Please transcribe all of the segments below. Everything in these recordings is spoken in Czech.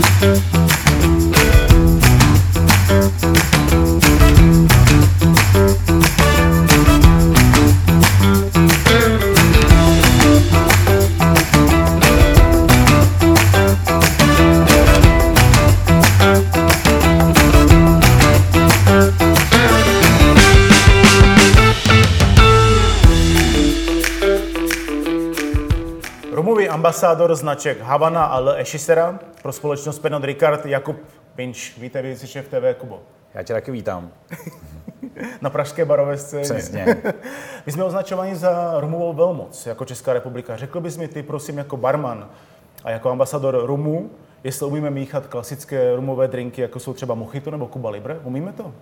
Rumový ambasádor značek Havana a L. Ešisera pro společnost Pernod Ricard Jakub Pinč. Víte, vy šéf TV, Kubo. Já tě taky vítám. Na pražské barové scéně. Přesně. My jsme označováni za rumovou velmoc jako Česká republika. Řekl bys mi ty, prosím, jako barman a jako ambasador rumu, jestli umíme míchat klasické rumové drinky, jako jsou třeba Mojito nebo Cuba Libre? Umíme to?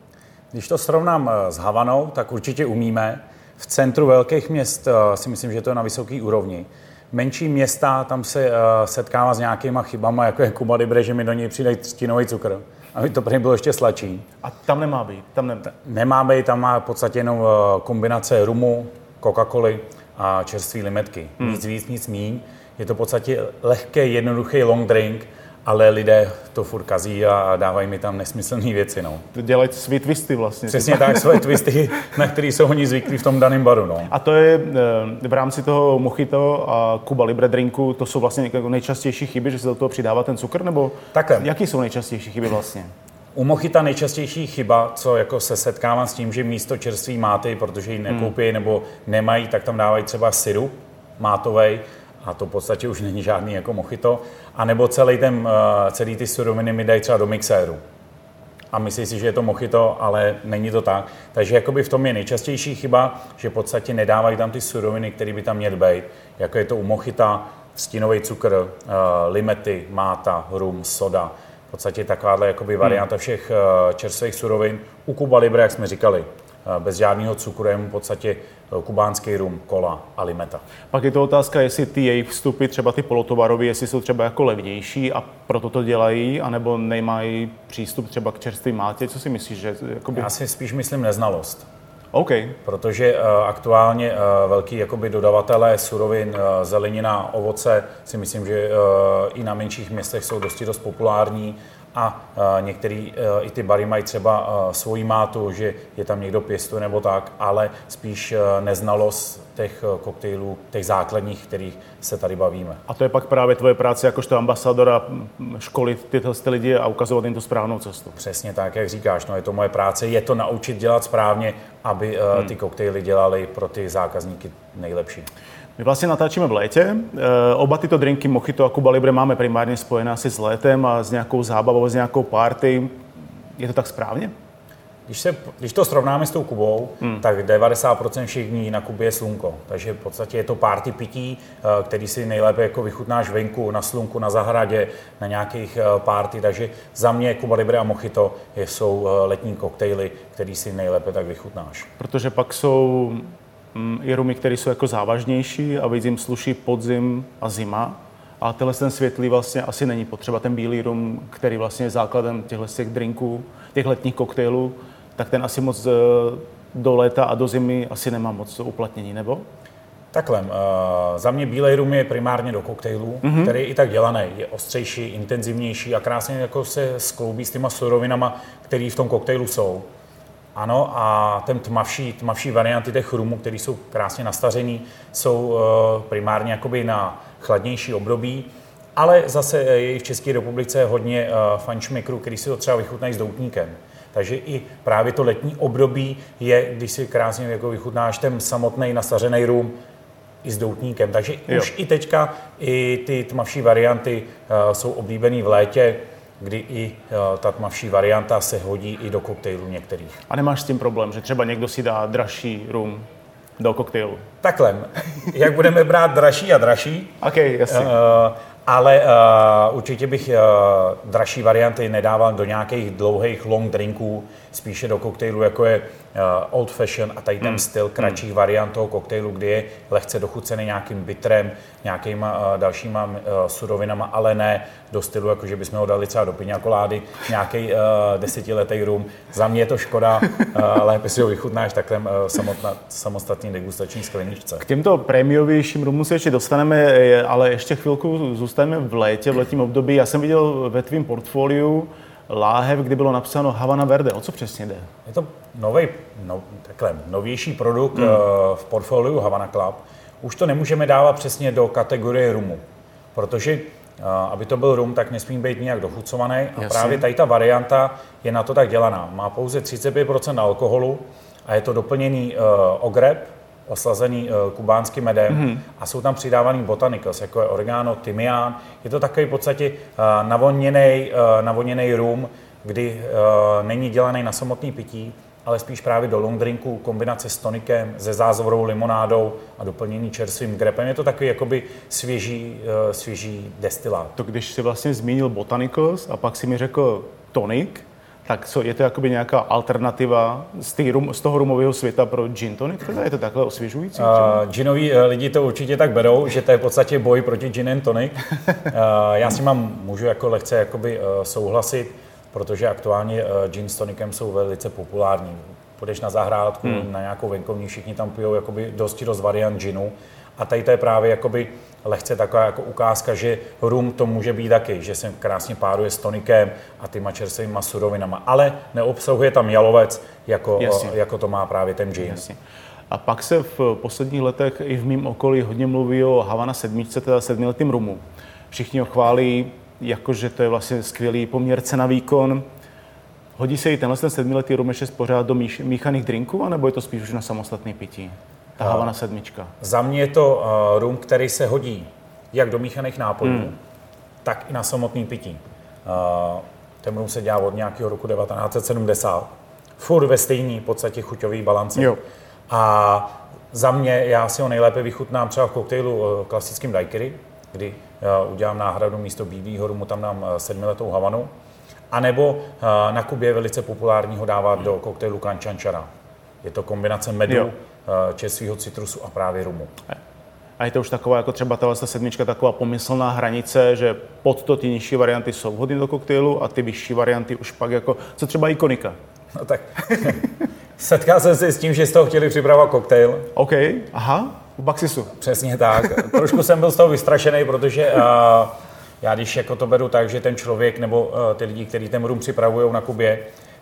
Když to srovnám eh, s Havanou, tak určitě umíme. V centru velkých měst eh, si myslím, že to je na vysoké úrovni. Menší města, tam se eh, setkává s nějakýma chybama, jako je Cuba Libre, že mi do něj přijde třtinový cukr. Aby to prý bylo ještě sladší. A tam nemá být. Tam ne... Nemá být, tam má v podstatě jenom eh, kombinace rumu, Coca-Coly a čerstvé limetky. Hmm. Nic víc, nic míň. Je to v podstatě lehký, jednoduchý long drink, ale lidé to furt kazí a dávají mi tam nesmyslné věci. No. Dělají svý twisty vlastně. Přesně tak, svoje twisty, na které jsou oni zvyklí v tom daném baru. No. A to je eh, v rámci toho Mojito a Cuba Libre drinku, to jsou vlastně jako nejčastější chyby, že se do toho přidává ten cukr, nebo Takhle. jaký jsou nejčastější chyby vlastně? U mochita nejčastější chyba, co jako se setkávám s tím, že místo čerství máty, protože ji nekoupí hmm. nebo nemají, tak tam dávají třeba syrup mátovej a to v podstatě už není žádný jako mochito. A nebo celý, ten, eh, celý ty suroviny mi dají třeba do mixéru. A myslí si, že je to mochito, ale není to tak. Takže jakoby v tom je nejčastější chyba, že v podstatě nedávají tam ty suroviny, které by tam měly být. Jako je to u mochita, stínový cukr, eh, limety, máta, rum, soda. V podstatě takováhle jakoby varianta všech eh, čerstvých surovin. U Cuba Libre, jak jsme říkali, bez žádného cukru, jenom v podstatě eh, kubánský rum, kola a limeta. Pak je to otázka, jestli ty jejich vstupy, třeba ty polotovarové, jestli jsou třeba jako levnější a proto to dělají, anebo nemají přístup třeba k čerstvým mátě. Co si myslíš, že jakoby... Já si spíš myslím neznalost. OK. Protože uh, aktuálně uh, velký jakoby dodavatelé surovin, uh, zelenina, ovoce si myslím, že uh, i na menších městech jsou dosti dost populární a uh, některý uh, i ty bary mají třeba uh, svoji mátu, že je tam někdo pěstuje nebo tak, ale spíš neznalost těch koktejlů, těch základních, kterých se tady bavíme. A to je pak právě tvoje práce jakožto ambasadora školit tyhle ty lidi a ukazovat jim tu správnou cestu. Přesně tak, jak říkáš, no je to moje práce, je to naučit dělat správně, aby uh, ty koktejly dělali pro ty zákazníky nejlepší. My vlastně natáčíme v létě. E, Oba tyto drinky Mojito a Cuba Libre máme primárně spojené asi s létem a s nějakou zábavou, s nějakou party. Je to tak správně? Když, se, když to srovnáme s tou Kubou, hmm. tak 90% všech dní na Kubě je slunko. Takže v podstatě je to party pití, eh, který si nejlépe jako vychutnáš venku, na slunku, na zahradě, na nějakých eh, party. Takže za mě Kuba Libre a Mojito jsou eh, letní koktejly, který si nejlépe tak vychutnáš. Protože pak jsou i rumy, které jsou jako závažnější a víc jim sluší podzim a zima. A tenhle ten světlý vlastně asi není potřeba. Ten bílý rum, který vlastně je základem těchto těch drinků, těch letních koktejlů, tak ten asi moc eh, do léta a do zimy asi nemá moc uplatnění, nebo? Takhle, uh, za mě bílej rum je primárně do koktejlů, mm-hmm. který je i tak dělaný. Je ostřejší, intenzivnější a krásně jako se skloubí s těma surovinama, které v tom koktejlu jsou. Ano, a ten tmavší, tmavší varianty těch rumů, které jsou krásně nastařený, jsou uh, primárně jakoby na chladnější období, ale zase je i v České republice hodně uh, fančmikrů, který si to třeba vychutnají s doutníkem. Takže i právě to letní období je, když si krásně jako vychutnáš ten samotný nastařený rum i s doutníkem. Takže jo. už i teďka i ty tmavší varianty uh, jsou oblíbený v létě, kdy i uh, ta tmavší varianta se hodí i do koktejlů některých. A nemáš s tím problém, že třeba někdo si dá dražší rum do koktejlu? Takhle, jak budeme brát dražší a dražší, OK, jasně. Uh, ale uh, určitě bych uh, dražší varianty nedával do nějakých dlouhých long drinků, spíše do koktejlu, jako je uh, old fashion a tady ten mm. styl kratších mm. variant toho koktejlu, kdy je lehce dochucený nějakým bitrem, nějakýma uh, dalšíma uh, surovinama, ale ne do stylu, jako že bychom ho dali třeba do piňakolády, nějaký uh, desetiletý rum. Za mě je to škoda, uh, lépe si ho vychutnáš takhle uh, samotná, samostatný degustační skleničce. K těmto prémiovějším rumům se ještě dostaneme, ale ještě chvilku zůstaneme v létě, v letním období. Já jsem viděl ve tvém portfoliu láhev, kdy bylo napsáno Havana Verde. O co přesně jde? Je to nový, no, takhle, novější produkt hmm. v portfoliu Havana Club. Už to nemůžeme dávat přesně do kategorie rumu, protože aby to byl rum, tak nesmí být nějak dochucovaný. A Jasně. právě tady ta varianta je na to tak dělaná. Má pouze 35% alkoholu a je to doplněný uh, ogreb, oslazený uh, kubánským medem mm-hmm. a jsou tam přidávaný botanicals, jako je oregano, tymián. Je to takový v podstatě uh, navoněný, uh, navoněný rum, kdy uh, není dělaný na samotný pití, ale spíš právě do long drinku, kombinace s tonikem, se zázvorou limonádou a doplnění čerstvým grepem. Je to takový jakoby svěží, uh, svěží destilát. To když si vlastně zmínil botanicals a pak si mi řekl tonik, tak co, je to jakoby nějaká alternativa z, rum, z toho rumového světa pro gin tonic? Teda je to takhle osvěžující? Uh, ginoví uh, lidi to určitě tak berou, že to je v podstatě boj proti gin and tonic. Uh, já si mám, můžu jako lehce jakoby, uh, souhlasit protože aktuálně uh, gin s tonikem jsou velice populární. Půjdeš na zahrádku, hmm. na nějakou venkovní, všichni tam pijou jakoby dosti dost variant ginu. A tady to je právě jakoby lehce taková jako ukázka, že rum to může být taky, že se krásně páruje s tonikem a tyma čerstvými surovinama, ale neobsahuje tam jalovec, jako, jako to má právě ten gin. Jasně. A pak se v posledních letech i v mém okolí hodně mluví o Havana sedmičce, teda sedmiletým rumu. Všichni ho chválí, jakože to je vlastně skvělý poměr cena výkon. Hodí se i tenhle ten sedmiletý rum ještě pořád do míš, míchaných drinků, anebo je to spíš už na samostatný pití? Ta Havana sedmička. Za mě je to uh, rum, který se hodí jak do míchaných nápojů, hmm. tak i na samotný pití. Uh, ten rum se dělá od nějakého roku 1970. Furt ve stejný v podstatě chuťový balance. Jo. A za mě, já si ho nejlépe vychutnám třeba v koktejlu uh, klasickým daiquiri, kdy udělám náhradu místo bílého rumu, tam dám eh, sedmiletou havanu. A nebo eh, na Kubě je velice populární ho dávat do koktejlu kančančara. Je to kombinace medu, jo. Eh, čerstvého citrusu a právě rumu. A je to už taková, jako třeba ta sedmička, taková pomyslná hranice, že pod to ty nižší varianty jsou vhodné do koktejlu a ty vyšší varianty už pak jako, co třeba ikonika. No tak, setkal jsem se s tím, že z toho chtěli připravovat koktejl. OK, aha. U Baxisu. Přesně tak. Trošku jsem byl z toho vystrašený, protože uh, já když jako to beru tak, že ten člověk nebo uh, ty lidi, kteří ten rum připravují na Kubě,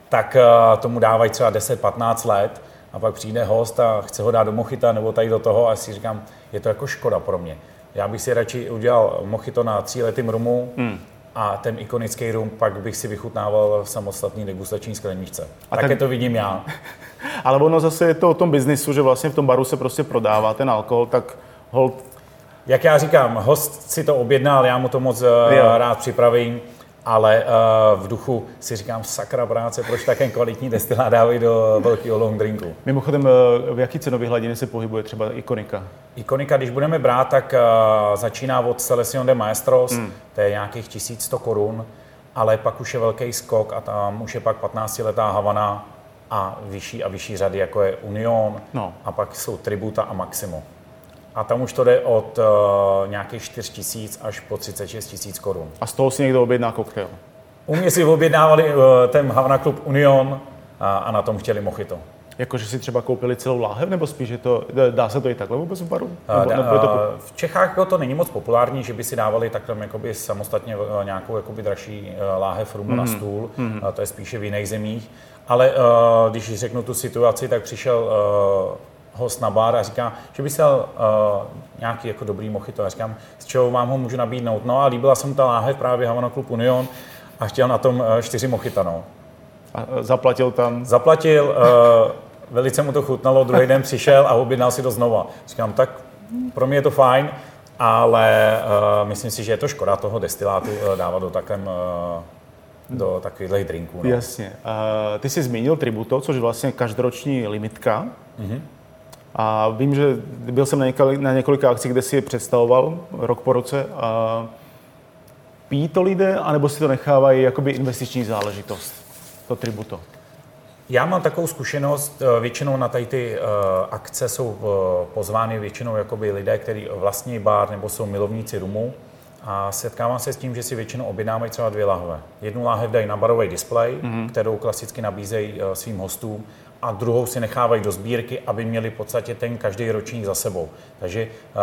tak uh, tomu dávají třeba 10-15 let a pak přijde host a chce ho dát do mochita nebo tady do toho a si říkám, je to jako škoda pro mě. Já bych si radši udělal mochito na tříletým rumu, hmm a ten ikonický rum pak bych si vychutnával v samostatné degustační skleničce. A Také ten... to vidím já. Ale ono zase je to o tom biznisu, že vlastně v tom baru se prostě prodává ten alkohol, tak hold... Jak já říkám, host si to objednal, já mu to moc eh, jo. rád připravím ale uh, v duchu si říkám, sakra práce, proč také kvalitní destilát dávají do velkého long drinku. Mimochodem, eh, v jaký cenové hladině se pohybuje třeba ikonika? Ikonika, když budeme brát, tak uh, začíná od Selection de Maestros, hmm. to je nějakých 1100 korun, ale pak už je velký skok a tam už je pak 15-letá Havana a vyšší a vyšší řady, jako je Union no. a pak jsou Tributa a Maximo. A tam už to jde od uh, nějakých 4 tisíc až po 36 tisíc korun. A z toho si někdo objedná koktejl? U mě si objednávali uh, ten Havana Club Union a, a na tom chtěli mochito. Jakože si třeba koupili celou láhev, nebo spíš je to, dá se to i takhle vůbec v baru? Nebo, uh, nebo to... V Čechách jako to není moc populární, že by si dávali takhle jakoby samostatně nějakou jakoby dražší láhev rumu mm. na mhm. stůl, mm. to je spíše v jiných zemích. Ale uh, když řeknu tu situaci, tak přišel uh, host na bar a říká, že by se uh, nějaký jako dobrý mochito. A říkám, z čeho vám ho můžu nabídnout. No a líbila se mu ta láhev právě Havana Club Union a chtěl na tom uh, čtyři mochita. No. A zaplatil tam? Zaplatil, uh, velice mu to chutnalo, druhý den přišel a objednal si to znova. Říkám, tak pro mě je to fajn, ale uh, myslím si, že je to škoda toho destilátu uh, dávat do takovém uh, do takových drinků. No. Jasně. Uh, ty jsi zmínil Tributo, což je vlastně každoroční limitka. Mm-hmm. A vím, že byl jsem na, několik, na několika akcích, kde si je představoval rok po roce. A pijí to lidé, anebo si to nechávají jakoby investiční záležitost, to tributo? Já mám takovou zkušenost, eh, většinou na tady ty uh, akce jsou uh, pozvány většinou jakoby lidé, kteří vlastní bar nebo jsou milovníci rumu a setkávám se s tím, že si většinou objednávají třeba dvě lahve. Jednu láhev dají na barový displej, mm-hmm. kterou klasicky nabízejí svým hostům, a druhou si nechávají do sbírky, aby měli v podstatě ten každý ročník za sebou. Takže uh,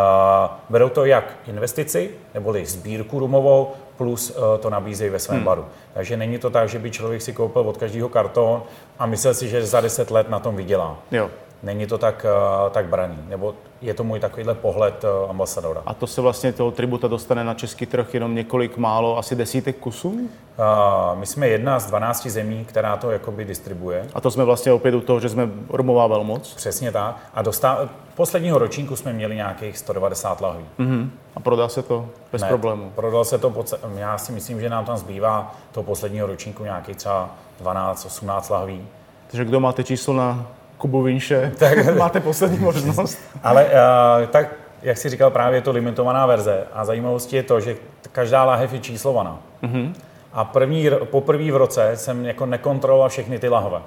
berou to jak investici, neboli sbírku rumovou, plus uh, to nabízejí ve svém hmm. baru. Takže není to tak, že by člověk si koupil od každého karton a myslel si, že za 10 let na tom vydělá. Jo není to tak, eh, tak braný. Nebo je to můj takovýhle pohled eh, ambasadora. A to se vlastně toho tributa dostane na český trh jenom několik málo, asi desítek kusů? Uh, my jsme jedna z 12 zemí, která to jakoby distribuje. A to jsme vlastně opět u toho, že jsme rumová velmoc? Přesně tak. A dostá... posledního ročníku jsme měli nějakých 190 lahví. Uh-huh. A prodá se to bez ne, problému? Prodal se to, pod... já si myslím, že nám tam zbývá toho posledního ročníku nějakých třeba 12-18 lahví. Takže kdo máte číslo na Kubu Vinše, tak máte poslední možnost. Ale uh, tak, jak jsi říkal, právě je to limitovaná verze a zajímavostí je to, že každá láhev je číslovaná. Mm-hmm. A první, poprvé v roce jsem jako nekontroloval všechny ty lahve,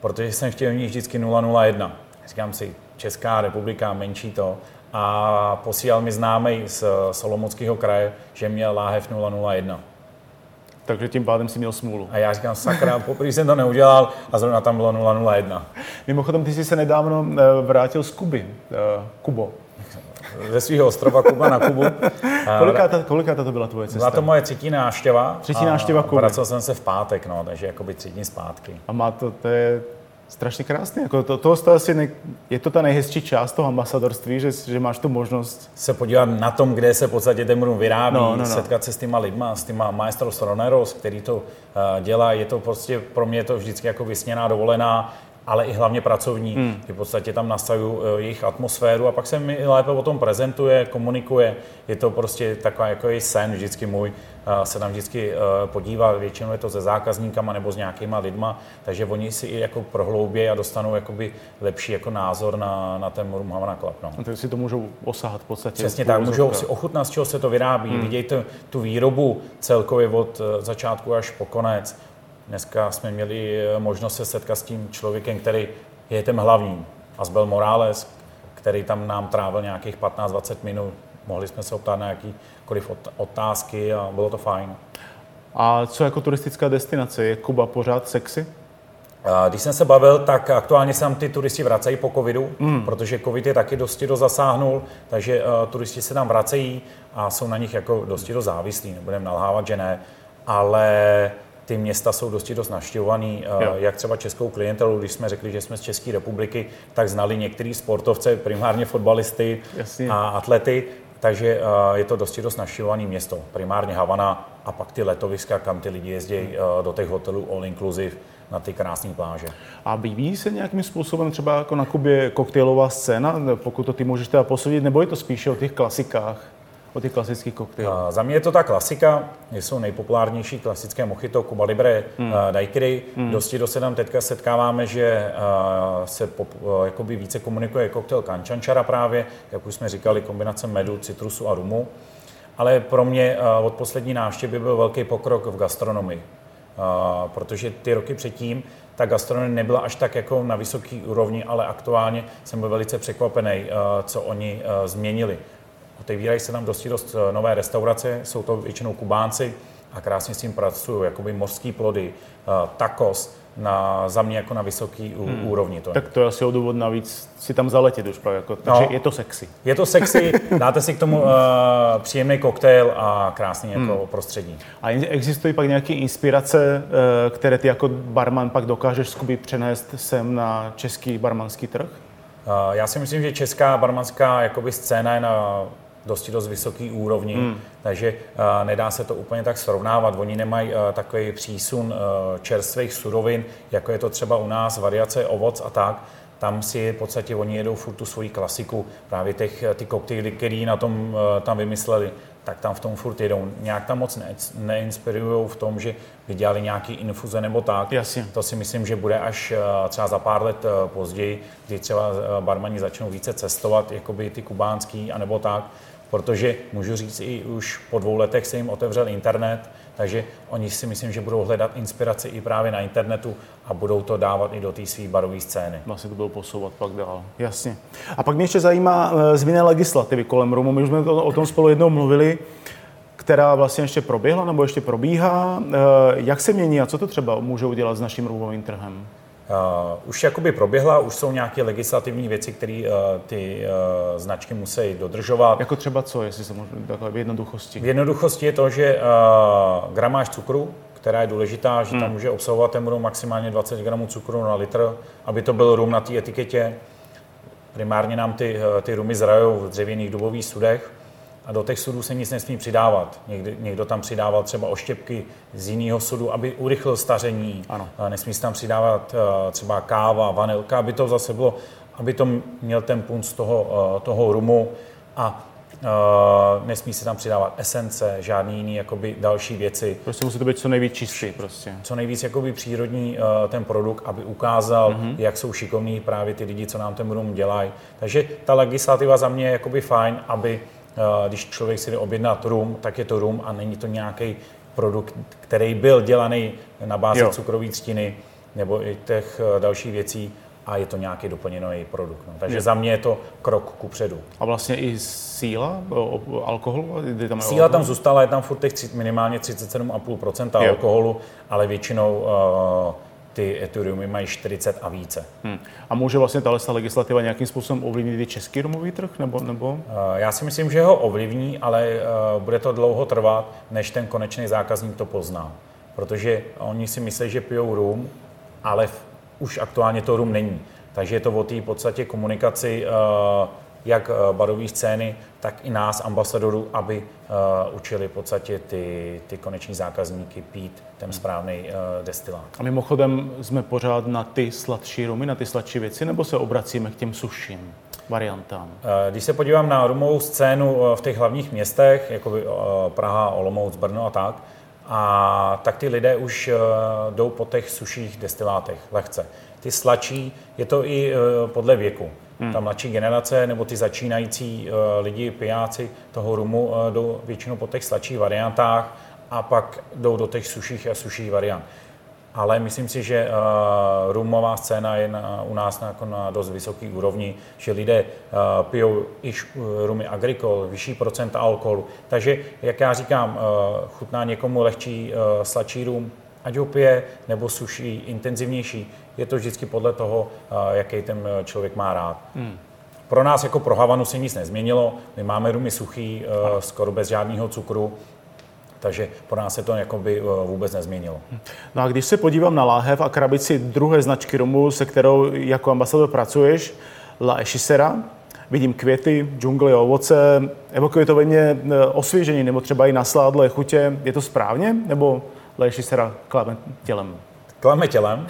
protože jsem chtěl mít vždycky 001. Říkám si, Česká republika, menší to. A posílal mi známý z Solomockého kraje, že měl láhev 001 takže tím pádem si měl smůlu. A já říkám, sakra, poprvé jsem to neudělal a zrovna tam bylo 001. Mimochodem, ty jsi se nedávno eh, vrátil z Kuby, eh, Kubo. Ze svého ostrova Kuba na Kubu. kolikáta, kolikáta to byla tvoje cesta? Byla to moje třetí návštěva. Třetí návštěva Kuby. Vracel jsem se v pátek, no, takže jakoby tři dny zpátky. A má to, to je strašně krásný. Jako to, to, to asi ne, je to ta nejhezčí část toho ambasadorství, že, že máš tu možnost se podívat na tom, kde se v podstatě ten rum vyrábí, no, no, no. setkat se s těma lidma, s těma maestros roneros, který to uh, dělá. Je to prostě pro mě to vždycky jako vysněná dovolená ale i hlavně pracovní. Hmm. v podstatě tam nastavují eh, jejich atmosféru a pak se mi lépe o tom prezentuje, komunikuje. Je to prostě takový jako sen vždycky můj, eh, se tam vždycky eh, podívat, většinou je to se zákazníkama nebo s nějakýma lidma, takže oni si i jako prohloubějí a dostanou jakoby lepší jako názor na, na ten Rum Havana Club. No. Takže si to můžou osahat v podstatě. Přesně tak, můžou si ochutnat, z čeho se to vyrábí, hmm. vidějí tu, tu výrobu celkově od začátku až po konec Dneska jsme měli eh, možnost se setkat s tím člověkem, který je tím hlavním. Asbel Morales, který tam nám trávil nějakých 15-20 minut. Mohli jsme se optat na jakýkoliv otázky a bylo to fajn. A co jako turistická destinace? Je Kuba pořád sexy? Když jsem se bavil, tak aktuálně se tam ty turisti vracejí po covidu, mm. protože covid je taky dosti do zasáhnul, takže uh, turisti se tam vracejí a jsou na nich jako dosti do závislí, nebudeme nalhávat, že ne, ale ty města jsou dosti dost navštěvovaný, eh, jo. jak třeba českou klientelu, když jsme řekli, že jsme z České republiky, tak znali některý sportovce, primárně fotbalisty Jasně. a atlety, takže eh, je to dosti dost navštěvované město, primárně Havana a pak ty letoviska, kam ty lidi jezdí hmm. eh, do těch hotelů all inclusive na ty krásné pláže. A vyvíjí se nějakým způsobem třeba jako na Kubě koktejlová scéna, pokud to ty můžeš teda posoudit, nebo je to spíše o těch klasikách? O těch klasických koktejlů? Za mě je to ta klasika, jsou nejpopulárnější klasické mojito, Cuba Libre, hmm. uh, daiquiri. Hmm. Dosti do se tam teďka setkáváme, že uh, se pop, uh, jakoby více komunikuje koktejl kančančara právě, jak už jsme říkali, kombinace medu, citrusu a rumu. Ale pro mě uh, od poslední návštěvy byl velký pokrok v gastronomii. Uh, protože ty roky předtím ta gastronomie nebyla až tak jako na vysoké úrovni, ale aktuálně jsem byl velice překvapený, uh, co oni uh, změnili. Otevírají se tam dosti dost eh, nové restaurace, jsou to většinou Kubánci a krásně s tím pracují, jakoby mořský plody, uh, tacos, na, za mě jako na vysoký hmm. úrovni. To tak to je asi o důvod navíc si tam zaletět už právě. Jako, takže no, je to sexy. Je to sexy, dáte si k tomu uh, příjemný koktejl a krásný jako hmm. prostředí. A existují pak nějaké inspirace, uh, které ty jako barman pak dokážeš zkuby přenést sem na český barmanský trh? Uh, já si myslím, že česká barmanská jakoby scéna je na dosti dost vysoký úrovni, hmm. takže uh, nedá se to úplně tak srovnávat. Oni nemají uh, takový přísun uh, čerstvých surovin, jako je to třeba u nás, variace ovoc a tak. Tam si v podstatě oni jedou furt tu svoji klasiku, právě těch, ty koktejly, který na tom uh, tam vymysleli, tak tam v tom furt jedou. Nějak tam moc ne, neinspirují v tom, že by dělali nějaký infuze nebo tak. Jasně. To si myslím, že bude až třeba za pár let později, kdy třeba barmani začnou více cestovat, jakoby ty kubánský, anebo tak protože můžu říct, i už po dvou letech se jim otevřel internet, takže oni si myslím, že budou hledat inspiraci i právě na internetu a budou to dávat i do té své barové scény. Vlastně to budou posouvat pak dál. Jasně. A pak mě ještě zajímá uh, změna legislativy kolem Rumu. My už jsme to, o tom spolu jednou mluvili. která vlastně ještě proběhla nebo ještě probíhá. Jak se mění a co to třeba může udělat s naším rumovým trhem? Uh, už jakoby proběhla, už jsou nějaké legislativní věci, které uh, ty uh, značky musí dodržovat. Jako třeba co, jestli se můžu takhle v jednoduchosti? V jednoduchosti je to, že uh, gramáž cukru, která je důležitá, že hmm. tam může obsahovat ten rum maximálně 20 gramů cukru na litr, aby to byl rum na té etiketě. Primárně nám ty, ty rumy zrajou v dřevěných dubových sudech a do těch sudů se nic nesmí přidávat. Někdy, někdo tam přidával třeba oštěpky z jiného sudu, aby urychlil staření. Ano. Nesmí se tam přidávat eh, třeba káva, vanilka, aby to zase bylo, aby to měl ten punc toho, eh, toho rumu a Uh, nesmí se tam přidávat esence, žádný jiný jakoby další věci. Prostě musí to být co nejvíc čistý prostě. Co nejvíc jakoby přírodní uh, ten produkt, aby ukázal, mm-hmm. jak jsou šikovní právě ty lidi, co nám ten rum dělají. Takže ta legislativa za mě je jakoby fajn, aby Eh, když člověk si jde objednat rum, tak je to rum a není to nějaký produkt, který byl dělaný na bázi jo. cukrové třtiny nebo i těch eh, dalších věcí a je to nějaký doplněný produkt. No. Takže jo. za mě je to krok ku předu. A vlastně i síla alkoholu? Tam síla tam zůstala, je tam furt těch minimálně 37,5% alkoholu, ale většinou uh, ty Ethereumy mají 40 a více. Hmm. A může vlastně tahle legislativa nějakým způsobem ovlivnit i český rumový trh? Nebo, nebo? Eh, já si myslím, že ho ovlivní, ale eh, bude to dlouho trvat, než ten konečný zákazník to pozná. Protože oni si myslí, že pijou rum, ale už aktuálně to rum není. Takže je to o té podstatě komunikaci eh, jak barové scény, tak i nás, ambasadorů, aby uh, učili v podstatě ty, ty koneční zákazníky pít ten správný uh, destilát. A mimochodem jsme pořád na ty sladší rumy, na ty sladší věci, nebo se obracíme k těm suším? variantám? Když se podívám na rumovou scénu v těch hlavních městech, jako Praha, Olomouc, Brno a tak, a tak ty lidé už jdou po těch suších destilátech lehce. Ty sladší, je to i podle věku. Hmm. Ta mladší generace nebo ty začínající uh, lidi, pijáci toho rumu uh, jdou většinou po těch sladších variantách a pak jdou do těch suších a suších variant. Ale myslím si, že uh, rumová scéna je na, u nás na, jako na dost vysoké úrovni, že lidé uh, pijou i uh, rumy agrikol, vyšší procenta alkoholu. Takže, jak já říkám, uh, chutná někomu lehčí, uh, sladší rum, ať ho pije, nebo suší, intenzivnější, je to vždycky podle toho, jaký ten eh, člověk má rád. Hmm. Pro nás jako pro Havanu se nic nezměnilo. My máme rumy suchý, eh, skoro bez žádného cukru, takže pro nás se to jakoby eh, vůbec nezměnilo. No a když se podívám na láhev a krabici druhé značky rumu, se kterou jako ambasador pracuješ, La Echisera, vidím květy, džungly, ovoce, evokuje to ve mně osvěžení nebo třeba i nasládlé chutě. Je to správně? Nebo La Echisera klame tělem? Klame tělem.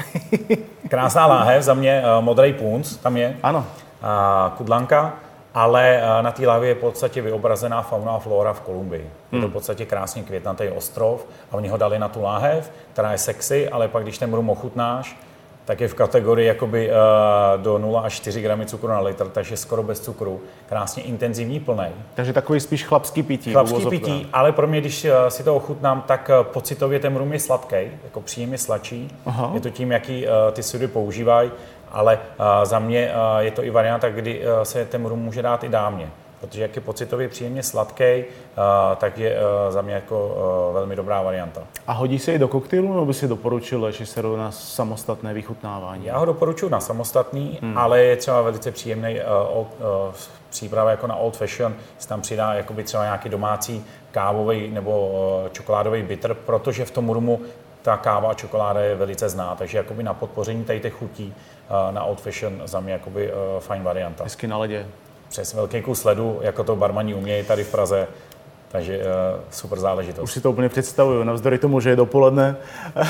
Krásná láhev, za mě uh, modrý punc, tam je. Ano. Uh, kudlanka, ale uh, na té lahvi je v podstatě vyobrazená fauna a flora v Kolumbii. Hmm. Je to hmm. v podstatě krásně květnatý ostrov a oni ho dali na tu láhev, která je sexy, ale pak když ten rum ochutnáš, tak je v kategorii jakoby uh, do 0 až 4 gramy cukru na litr, takže skoro bez cukru. Krásně intenzivní, plný. Takže takový spíš chlapský pití. Chlapský pití, ale pro mě, když uh, si to ochutnám, tak uh, pocitově ten rum je sladký, jako příjemně sladší. Aha. Je to tím, jaký uh, ty sudy používají, ale uh, za mě uh, je to i varianta, kdy uh, se ten rum může dát i dámě protože jak je pocitově příjemně sladký, uh, tak je uh, za mě jako uh, velmi dobrá varianta. A hodí se i do koktejlu, nebo by si doporučil se na samostatné vychutnávání? Já ho doporučuji na samostatný, hmm. ale je třeba velice příjemný příprava jako na old fashion, se tam přidá jakoby třeba nějaký domácí kávový nebo čokoládový bitter, protože v tom rumu ta káva a čokoláda je velice zná, takže jakoby na podpoření tady těch chutí na old fashion za mě jakoby fajn varianta. Hezky na ledě přes velký kus ledu, jako to barmani umějí tady v Praze. Takže uh, super záležitost. Už si to úplně představuju, navzdory tomu, že je dopoledne.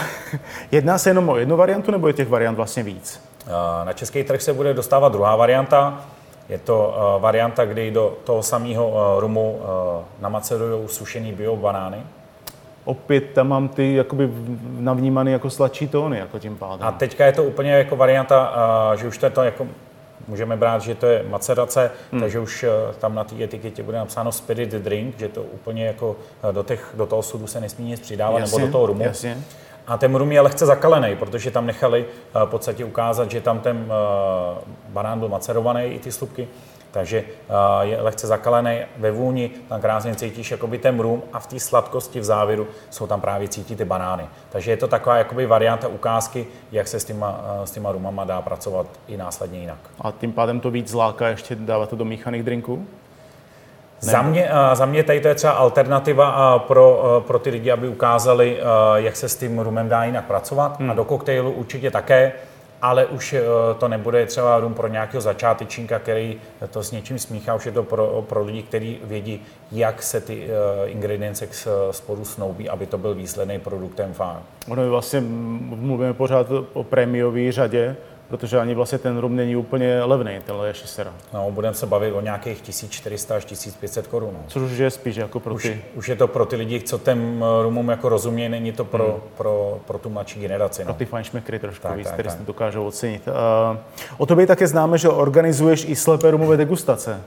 Jedná se jenom o jednu variantu, nebo je těch variant vlastně víc? Uh, na český trh se bude dostávat druhá varianta. Je to uh, varianta, kdy do toho samého uh, rumu uh, namacerují sušený biobanány. Opět tam mám ty jakoby navnímané jako sladší tóny, jako tím pádem. A teďka je to úplně jako varianta, uh, že už to je to jako můžeme brát, že to je macerace, hmm. takže už eh, tam na té etiketě bude napsáno spirit drink, že to úplně jako eh, do, těch, do toho sudu se nesmí nic přidávat, jasně, nebo do toho rumu. Jasně. A ten rum je lehce zakalený, protože tam nechali eh, v podstatě ukázat, že tam ten banán byl macerovaný, i ty slupky. Takže je lehce zakalený ve vůni, tam krásně cítíš jakoby ten rum a v té sladkosti v závěru jsou tam právě cítit ty banány. Takže je to taková jakoby varianta ukázky, jak se s těma, s těma rumama dá pracovat i následně jinak. A tím pádem to víc zláka ještě dávat to do míchaných drinků? Za mě, za mě tady to je třeba alternativa pro, pro ty lidi, aby ukázali, jak se s tím rumem dá jinak pracovat. Hmm. A do koktejlu určitě také ale už eh, to nebude třeba rum pro nějakého začátečníka, který to s něčím smíchá, už je to pro, pro lidi, kteří vědí, jak se ty uh, ingredience sporu snoubí, aby to byl výsledný produktem fajn. Ono vlastně mluvíme pořád o prémiové řadě, protože ani vlastně ten rum není úplně levný, tenhle šisera. No, budeme se bavit o nějakých 1400 až 1500 korun. No. Což už je spíš jako pro ty... Už, už, je to pro ty lidi, co ten eh, rumům jako rozumějí, není to pro, hmm. pro, pro tu mladší generaci. No. Pro ty fajnšmekry trošku tak, víc, které si dokážou ocenit. Uh, o tobě také známe, že organizuješ i slepé rumové degustace. Uh,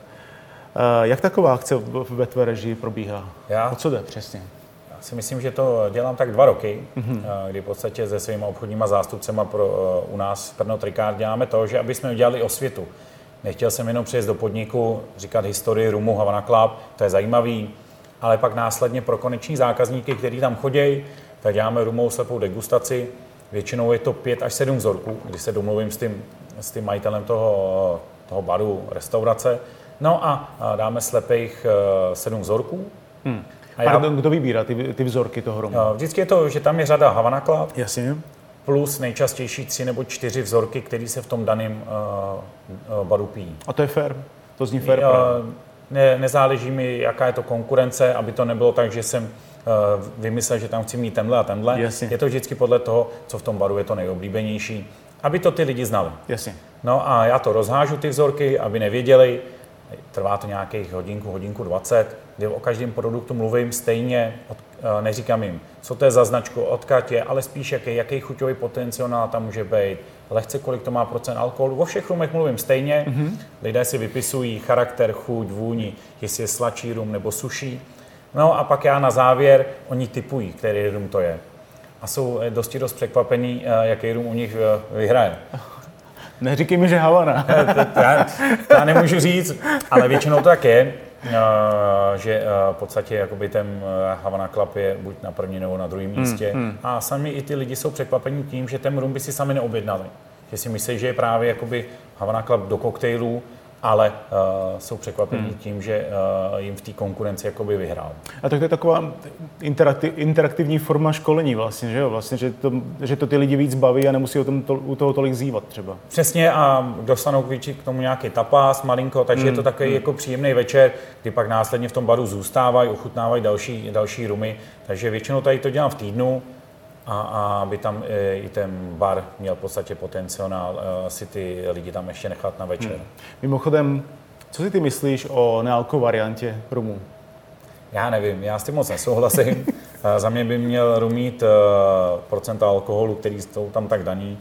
jak taková akce ve tvé režii probíhá? Já? O co jde přesně? Si myslím, že to dělám tak dva roky, mm-hmm. kdy v podstatě se svými obchodníma zástupcema pro, eh, u nás v Pernod Ricard děláme to, že aby jsme udělali osvětu. Nechtěl jsem jenom přijet do podniku, říkat historii Rumu Havana Club, to je zajímavý, ale pak následně pro koneční zákazníky, kteří tam chodí, tak děláme rumou slepou degustaci. Většinou je to pět až sedm vzorků, kdy se domluvím s tím, s tím majitelem toho, toho baru, restaurace. No a dáme slepých eh, sedm vzorků. Hmm. A já... Pardon, kdo vybírá ty, ty vzorky toho romu? Vždycky je to, že tam je řada Havana Club. Jasně. Plus nejčastější tři nebo čtyři vzorky, které se v tom daném uh, baru pijí. A to je fair? To zní fair? Uh, ne, nezáleží mi, jaká je to konkurence, aby to nebylo tak, že jsem uh, vymyslel, že tam chci mít tenhle a tenhle. Jasně. Je to vždycky podle toho, co v tom baru je to nejoblíbenější, aby to ty lidi znali. Jasně. No a já to rozhážu, ty vzorky, aby nevěděli, trvá to nějakých hodinku, hodinku 20, kdy o každém produktu mluvím stejně, od, eh, neříkám jim, co to je za značku, odkud je, ale spíš jaký, jaký chuťový potenciál tam může být, lehce kolik to má procent alkoholu. O všech rumech mluvím stejně, mm-hmm. lidé si vypisují charakter, chuť, vůni, jestli je sladší rum nebo suší. No a pak já na závěr, oni typují, který rum to je. A jsou eh, dosti dost překvapení, eh, jaký rum u nich vyhraje. Neříkej mi, že Havana. to, já, to já nemůžu říct, ale většinou to tak je, eh, že eh, v podstatě jakoby ten eh, Havana Club je buď na první nebo na druhém hmm, místě. Hmm, hmm. A sami i ty lidi jsou překvapení tím, že ten rum by si sami neobjednali. Že si myslí, že je právě jakoby Havana Club do koktejlů, ale uh, jsou překvapení hmm. tím, že uh, jim v té konkurenci jakoby vyhrál. A tak to je taková interaktiv, interaktivní forma školení vlastně, že jo? Vlastně, že to, že to ty lidi víc baví a nemusí o tom to, u toho tolik zývat třeba. Přesně a dostanou k tomu nějaký tapas malinko, takže hmm. je to takový hmm. jako příjemný večer, kdy pak následně v tom baru zůstávají, ochutnávají další, další rumy, takže většinou tady to dělám v týdnu, a, a aby tam e, i ten bar měl v podstatě potenciál e, si ty lidi tam ještě nechat na večer. Hmm. Mimochodem, co si ty myslíš o nealko variantě rumu? Já nevím, já s tím moc nesouhlasím. E, za mě by měl rum mít procenta alkoholu, který jsou tam tak daní.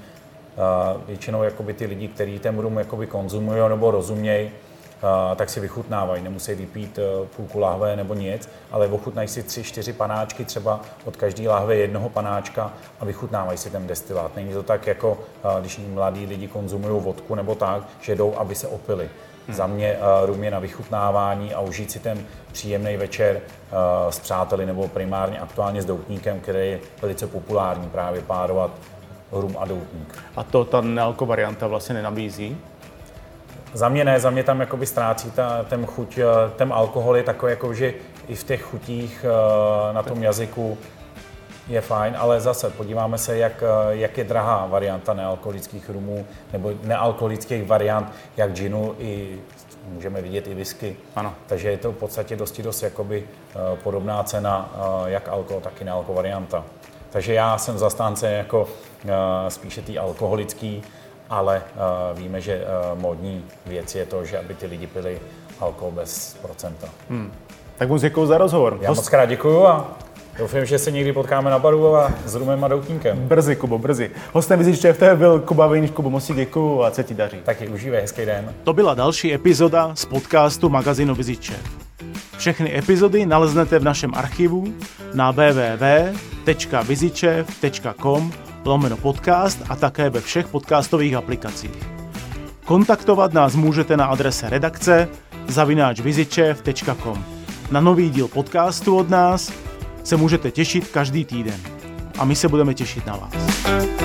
Většinou jakoby ty lidi, kteří ten rum jakoby konzumují nebo rozumějí, tak si vychutnávají. Nemusí vypít e, půlku lahve nebo nic, ale ochutnají si tři, čtyři panáčky třeba od každé lahve jednoho panáčka a vychutnávají si ten destilát. Není to tak, jako e, když mladí lidi konzumují vodku nebo tak, že jdou, aby se opili. Hmm. Za mě uh, rum je na vychutnávání a užít si ten příjemný večer s přáteli nebo primárně aktuálně s doutníkem, který je velice populární právě párovat rum a doutník. A to ta nealko varianta vlastně nenabízí? Za mě ne, za mě tam jakoby ztrácí ta, ten chuť, eh, ten alkohol je takový, jako, že i v těch chutích eh, na tom jazyku je fajn, ale zase podíváme se, jak, eh, jak je drahá varianta nealkoholických rumů nebo nealkoholických variant, jak ginu i můžeme vidět i whisky. Ano. Takže je to v podstatě dosti dost jakoby podobná cena, jak alkohol, tak i nealko varianta. Takže já jsem zastánce jako spíše ty alkoholický, ale uh, víme, že uh, módní věc je to, že aby ty lidi pili alkohol bez procenta. Hmm. Tak moc děkuji za rozhovor. Já moc krát děkuji a Doufám, že se někdy potkáme na baru a s Rumem a Doutníkem. Brzy, Kubo, brzy. Hostem Viziče v byl Kuba Vinič. Kubo, moc děkuji a co ti daří. Taky užívej, hezký den. To byla další epizoda z podcastu magazínu Viziče. Všechny epizody naleznete v našem archivu na www.vizičev.com lomeno podcast a také ve všech podcastových aplikacích. Kontaktovat nás můžete na adrese redakce zavináčvizitšev.com. Na nový díl podcastu od nás se můžete těšit každý týden. A my se budeme těšit na vás.